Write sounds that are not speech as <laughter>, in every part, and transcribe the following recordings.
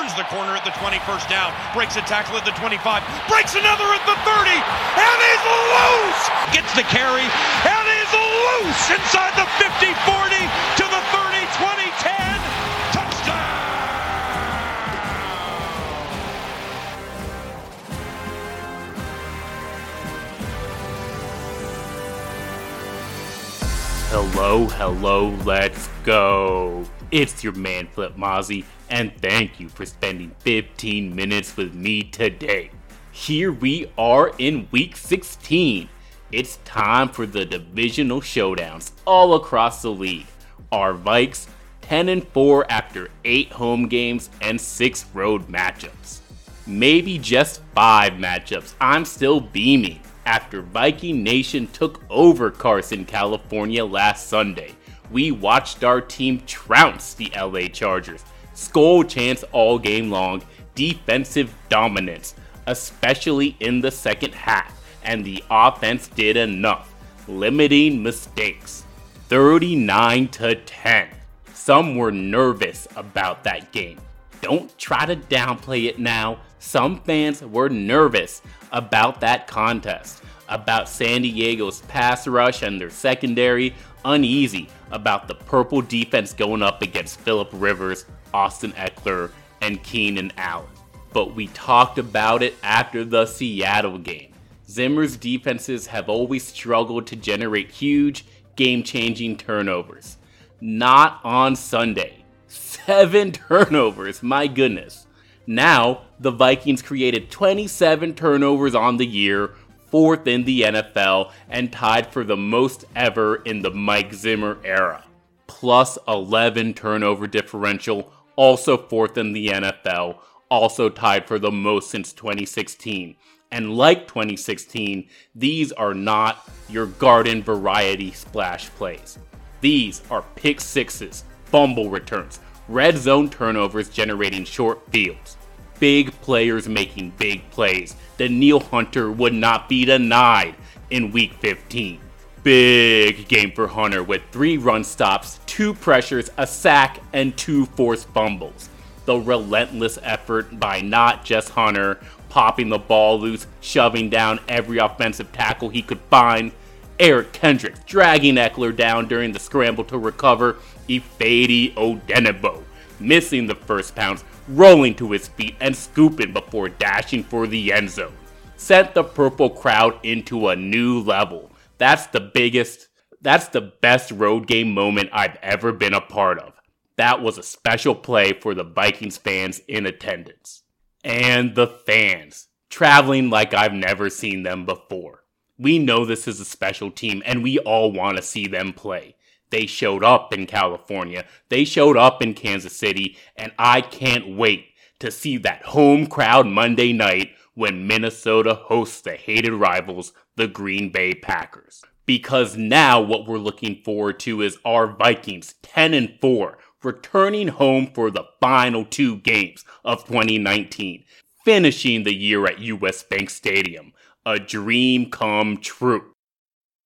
turns the corner at the 20, first down, breaks a tackle at the 25, breaks another at the 30, and is loose! Gets the carry, and is loose inside the 50, 40, to the 30, 20, 10, touchdown! Hello, hello, let's go. It's your man Flip Mozzie, and thank you for spending 15 minutes with me today. Here we are in week 16. It's time for the divisional showdowns all across the league. Our Vikes 10 and 4 after 8 home games and 6 road matchups. Maybe just 5 matchups. I'm still beaming after Viking Nation took over Carson, California last Sunday. We watched our team trounce the LA Chargers. Skol chants all game long, defensive dominance, especially in the second half, and the offense did enough, limiting mistakes. 39 to 10. Some were nervous about that game. Don't try to downplay it now. Some fans were nervous about that contest, about San Diego's pass rush and their secondary, uneasy about the purple defense going up against Philip Rivers, Austin Ekeler, and Keenan Allen. But we talked about it after the Seattle game. Zimmer's defenses have always struggled to generate huge, game changing turnovers. Not on Sunday. Seven <laughs> turnovers, my goodness. Now, the Vikings created 27 turnovers on the year, fourth in the NFL, and tied for the most ever in the Mike Zimmer era. Plus 11 turnover differential, also fourth in the NFL, also tied for the most since 2016. And like 2016, these are not your garden variety splash plays. These are pick sixes, fumble returns, red zone turnovers generating short fields. Big players making big plays. Danielle Hunter would not be denied in week 15. Big game for Hunter with three run stops, two pressures, a sack, and two forced fumbles. The relentless effort by not just Hunter, popping the ball loose, shoving down every offensive tackle he could find. Eric Kendricks dragging Ekeler down during the scramble to recover. Ifeadi Odenigbo missing the first pounce, rolling to his feet and scooping before dashing for the end zone. Sent the purple crowd into a new level. That's the biggest, that's the best road game moment I've ever been a part of. That was a special play for the Vikings fans in attendance. And the fans, traveling like I've never seen them before. We know this is a special team and we all want to see them play. They showed up in California. They showed up in Kansas City. And I can't wait to see that home crowd Monday night when Minnesota hosts the hated rivals, the Green Bay Packers. Because now what we're looking forward to is our Vikings 10 and 4 returning home for the final two games of 2019, finishing the year at US Bank Stadium. A dream come true.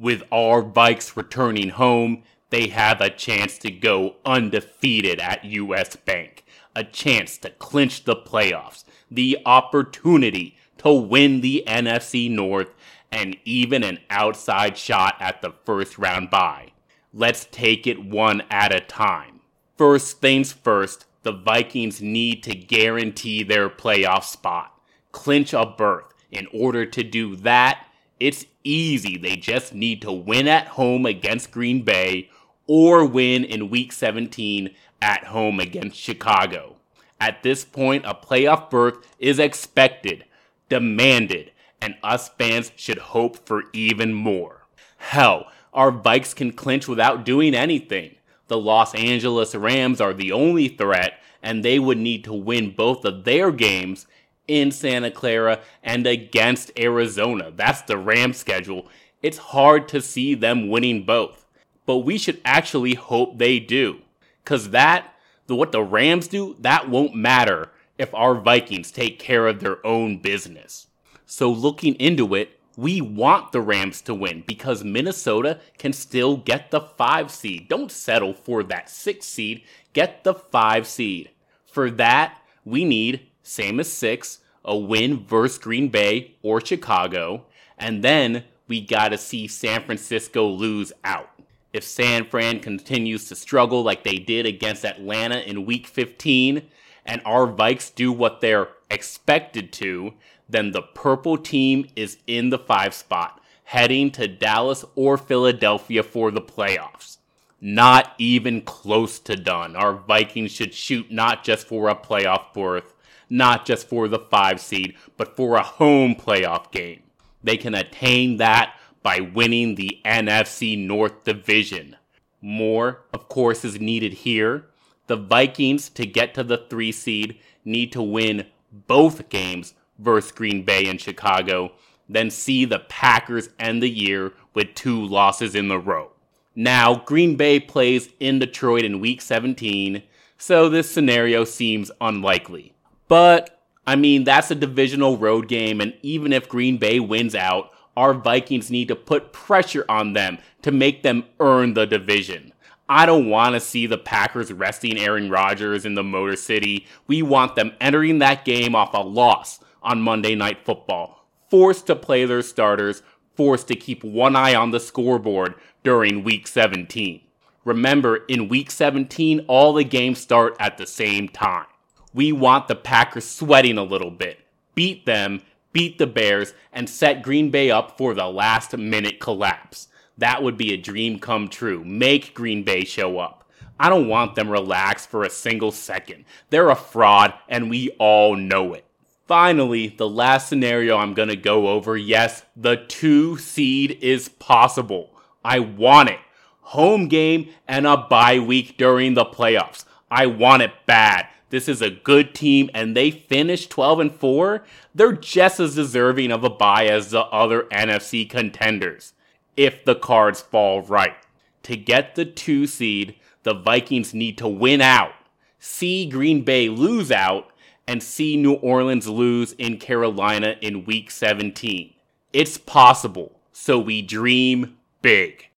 With our Vikes returning home, they have a chance to go undefeated at US Bank, a chance to clinch the playoffs, the opportunity to win the NFC North, and even an outside shot at the first round bye. Let's take it one at a time. First things first, the Vikings need to guarantee their playoff spot, clinch a berth. In order to do that, it's easy. They just need to win at home against Green Bay or win in week 17 at home against Chicago. At this point, a playoff berth is expected, demanded, and us fans should hope for even more. Hell, our Vikes can clinch without doing anything. The Los Angeles Rams are the only threat, and they would need to win both of their games in Santa Clara and against Arizona. That's the Rams schedule. It's hard to see them winning both but we should actually hope they do. Cause that, the, what the Rams do, that won't matter if our Vikings take care of their own business. So looking into it, we want the Rams to win because Minnesota can still get the five seed. Don't settle for that six seed, get the five seed. For that, we need, same as six, a win versus Green Bay or Chicago, and then we gotta see San Francisco lose out. If San Fran continues to struggle like they did against Atlanta in week 15, and our Vikes do what they're expected to, then the purple team is in the five spot, heading to Dallas or Philadelphia for the playoffs. Not even close to done. Our Vikings should shoot not just for a playoff berth, not just for the five seed, but for a home playoff game. They can attain that by winning the NFC North Division. More, of course, is needed here. The Vikings, to get to the three seed, need to win both games versus Green Bay and Chicago, then see the Packers end the year with two losses in a row. Now, Green Bay plays in Detroit in week 17, so this scenario seems unlikely. But, I mean, that's a divisional road game, and even if Green Bay wins out, our Vikings need to put pressure on them to make them earn the division. I don't want to see the Packers resting Aaron Rodgers in the Motor City. We want them entering that game off a loss on Monday Night Football, forced to play their starters, forced to keep one eye on the scoreboard during Week 17. Remember, in Week 17, all the games start at the same time. We want the Packers sweating a little bit, beat them, beat the Bears, and set Green Bay up for the last minute collapse. That would be a dream come true. Make Green Bay show up. I don't want them relaxed for a single second. They're a fraud, and we all know it. Finally, the last scenario I'm going to go over yes, the two seed is possible. I want it. Home game and a bye week during the playoffs. I want it bad. This is a good team and they finished 12 and 4. They're just as deserving of a bye as the other NFC contenders if the cards fall right. To get the two seed, the Vikings need to win out, see Green Bay lose out, and see New Orleans lose in Carolina in week 17. It's possible, so we dream big.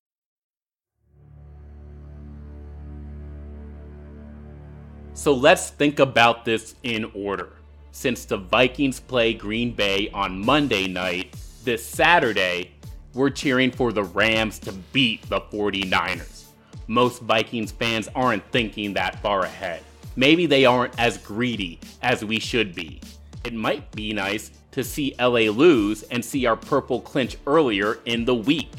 So let's think about this in order. Since the Vikings play Green Bay on Monday night, this Saturday, we're cheering for the Rams to beat the 49ers. Most Vikings fans aren't thinking that far ahead. Maybe they aren't as greedy as we should be. It might be nice to see LA lose and see our purple clinch earlier in the week.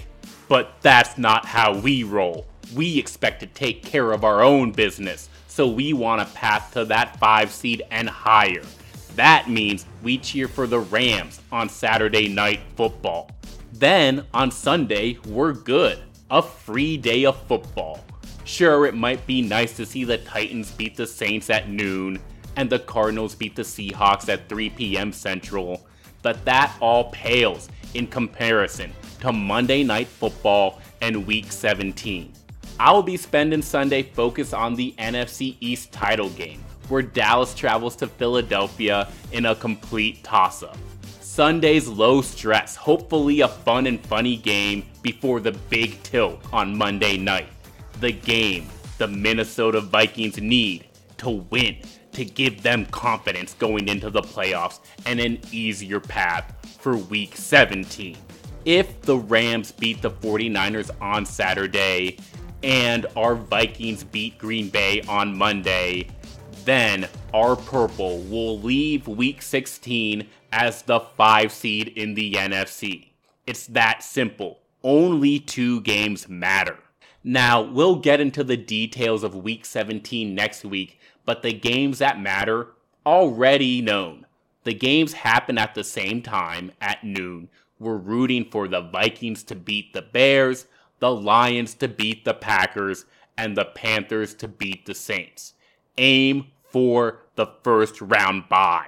But that's not how we roll. We expect to take care of our own business, so we want a path to that 5 seed and higher. That means we cheer for the Rams on Saturday Night Football. Then on Sunday, we're good. A free day of football. Sure, it might be nice to see the Titans beat the Saints at noon and the Cardinals beat the Seahawks at 3 p.m. Central, but that all pales in comparison to Monday Night Football and Week 17. I'll be spending Sunday focused on the NFC East title game, where Dallas travels to Philadelphia in a complete toss up. Sunday's low stress, hopefully a fun and funny game before the big tilt on Monday night. The game the Minnesota Vikings need to win, to give them confidence going into the playoffs and an easier path for week 17. If the Rams beat the 49ers on Saturday and our Vikings beat Green Bay on Monday, then our purple will leave week 16 as the 5 seed in the NFC. It's that simple. Only two games matter. Now, we'll get into the details of week 17 next week, but the games that matter already known. The games happen at the same time at noon. We're rooting for the Vikings to beat the Bears, the Lions to beat the Packers, and the Panthers to beat the Saints. Aim for the first round bye.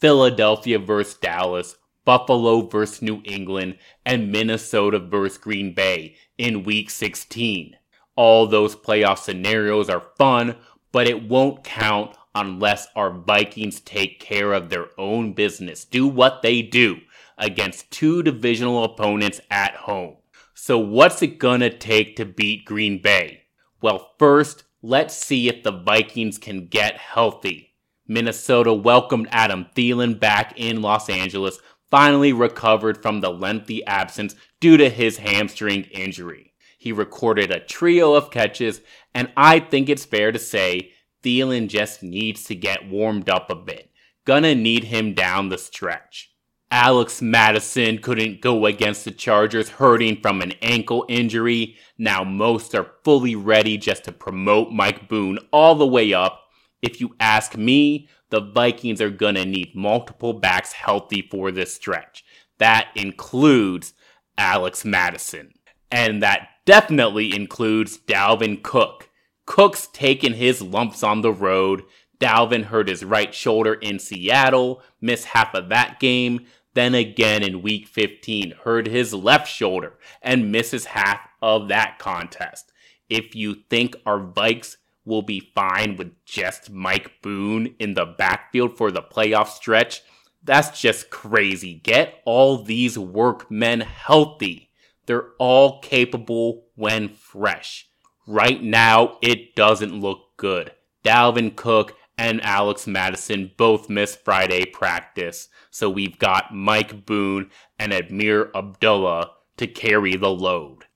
Philadelphia versus Dallas, Buffalo versus New England, and Minnesota versus Green Bay in week 16. All those playoff scenarios are fun, but it won't count unless our Vikings take care of their own business, do what they do against two divisional opponents at home. So, what's it gonna take to beat Green Bay? Well, first, let's see if the Vikings can get healthy. Minnesota welcomed Adam Thielen back in Los Angeles, finally recovered from the lengthy absence due to his hamstring injury. He recorded a trio of catches, and I think it's fair to say Thielen just needs to get warmed up a bit. Gonna need him down the stretch. Alex Mattison couldn't go against the Chargers, hurting from an ankle injury. Now most are fully ready just to promote Mike Boone all the way up if you ask me, the Vikings are going to need multiple backs healthy for this stretch. That includes Alex Mattison. And that definitely includes Dalvin Cook. Cook's taken his lumps on the road. Dalvin hurt his right shoulder in Seattle, missed half of that game. Then again in week 15, hurt his left shoulder and misses half of that contest. If you think our Vikes will be fine with just Mike Boone in the backfield for the playoff stretch. That's just crazy. Get all these workmen healthy. They're all capable when fresh. Right now, it doesn't look good. Dalvin Cook and Alex Mattison both missed Friday practice, so we've got Mike Boone and Ameer Abdullah to carry the load.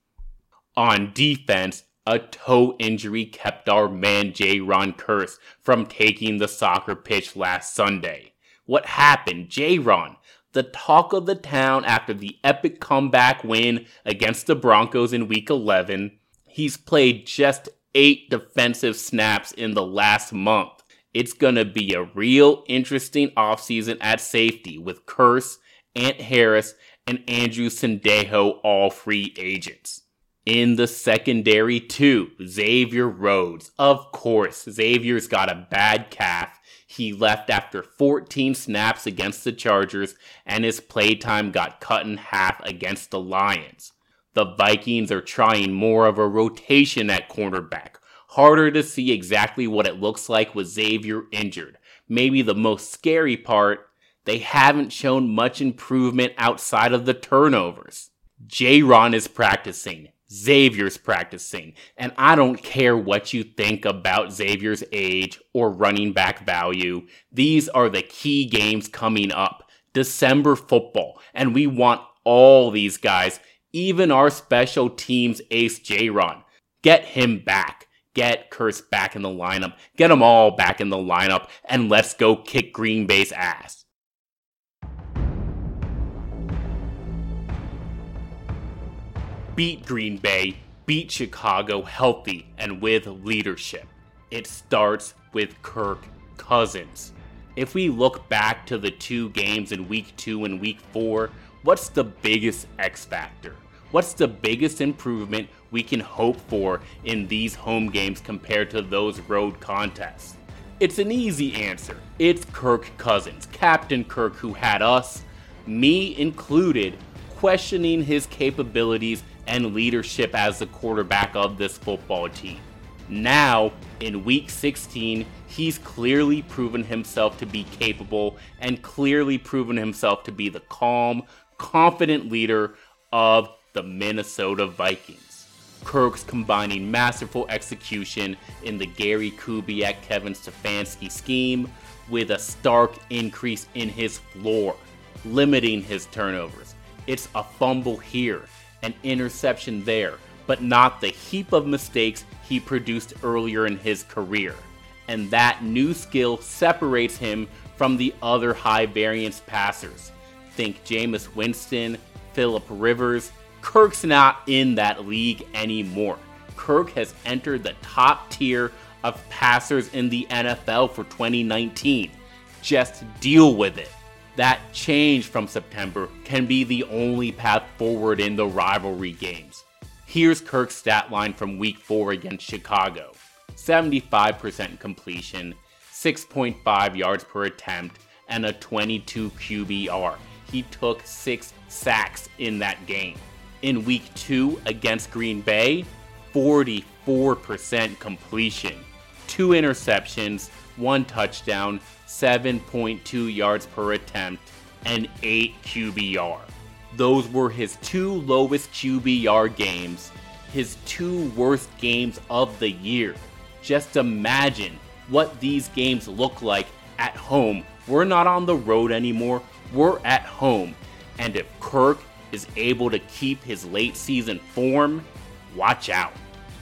On defense, a toe injury kept our man Jayron Kearse from taking the soccer pitch last Sunday. What happened? Jayron, the talk of the town after the epic comeback win against the Broncos in week 11. He's played just eight defensive snaps in the last month. It's going to be a real interesting offseason at safety with Kearse, Ant Harris, and Andrew Sendejo all free agents in the secondary too. Xavier Rhodes. Of course, Xavier's got a bad calf. He left after 14 snaps against the Chargers, and his playtime got cut in half against the Lions. The Vikings are trying more of a rotation at cornerback. Harder to see exactly what it looks like with Xavier injured. Maybe the most scary part, they haven't shown much improvement outside of the turnovers. Jayron is practicing. Xavier's practicing. And I don't care what you think about Xavier's age or running back value. These are the key games coming up. December football. And we want all these guys, even our special teams ace Jayron. Get him back. Get Kearse back in the lineup. Get them all back in the lineup. And let's go kick Green Bay's ass. beat Green Bay, beat Chicago healthy and with leadership. It starts with Kirk Cousins. If we look back to the two games in week two and week four, what's the biggest X factor? What's the biggest improvement we can hope for in these home games compared to those road contests? It's an easy answer. It's Kirk Cousins, Captain Kirk, who had us, me included, questioning his capabilities and leadership as the quarterback of this football team. Now, in week 16, he's clearly proven himself to be capable and clearly proven himself to be the calm, confident leader of the Minnesota Vikings. Kirk's combining masterful execution in the Gary Kubiak Kevin Stefanski scheme with a stark increase in his floor, limiting his turnovers. It's a fumble here an interception there, but not the heap of mistakes he produced earlier in his career. And that new skill separates him from the other high variance passers. Think Jameis Winston, Philip Rivers. Kirk's not in that league anymore. Kirk has entered the top tier of passers in the NFL for 2019. Just deal with it that change from September can be the only path forward in the rivalry games. Here's Kirk's stat line from week 4 against Chicago 75% completion, 6.5 yards per attempt, and a 22 QBR. He took 6 sacks in that game. In week 2 against Green Bay, 44% completion, 2 interceptions, 1 touchdown, 7.2 yards per attempt, and 8 QBR. Those were his two lowest QBR games, his two worst games of the year. Just imagine what these games look like at home. We're not on the road anymore. We're at home. And if Kirk is able to keep his late season form, watch out.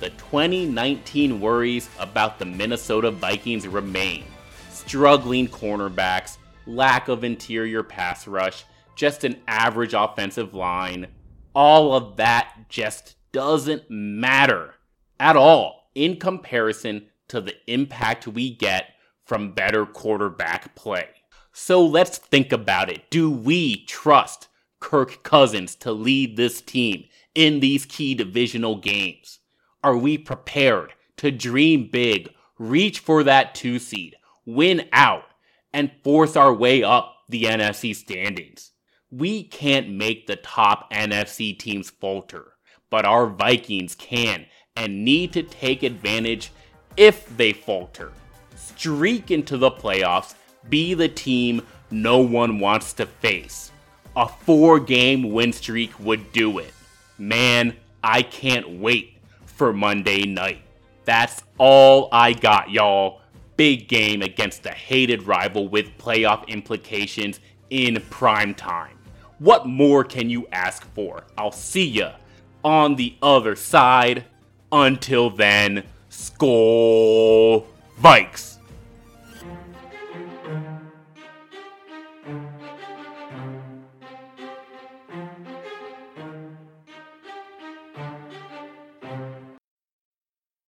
The 2019 worries about the Minnesota Vikings remain. Struggling cornerbacks, lack of interior pass rush, just an average offensive line. All of that just doesn't matter at all in comparison to the impact we get from better quarterback play. So let's think about it. Do we trust Kirk Cousins to lead this team in these key divisional games? Are we prepared to dream big, reach for that two seed, win out, and force our way up the NFC standings? We can't make the top NFC teams falter, but our Vikings can and need to take advantage if they falter. Streak into the playoffs, be the team no one wants to face. A four game win streak would do it. Man, I can't wait for Monday night. That's all I got, y'all. Big game against the hated rival with playoff implications in prime time. What more can you ask for? I'll see ya on the other side. Until then, Skol Vikes!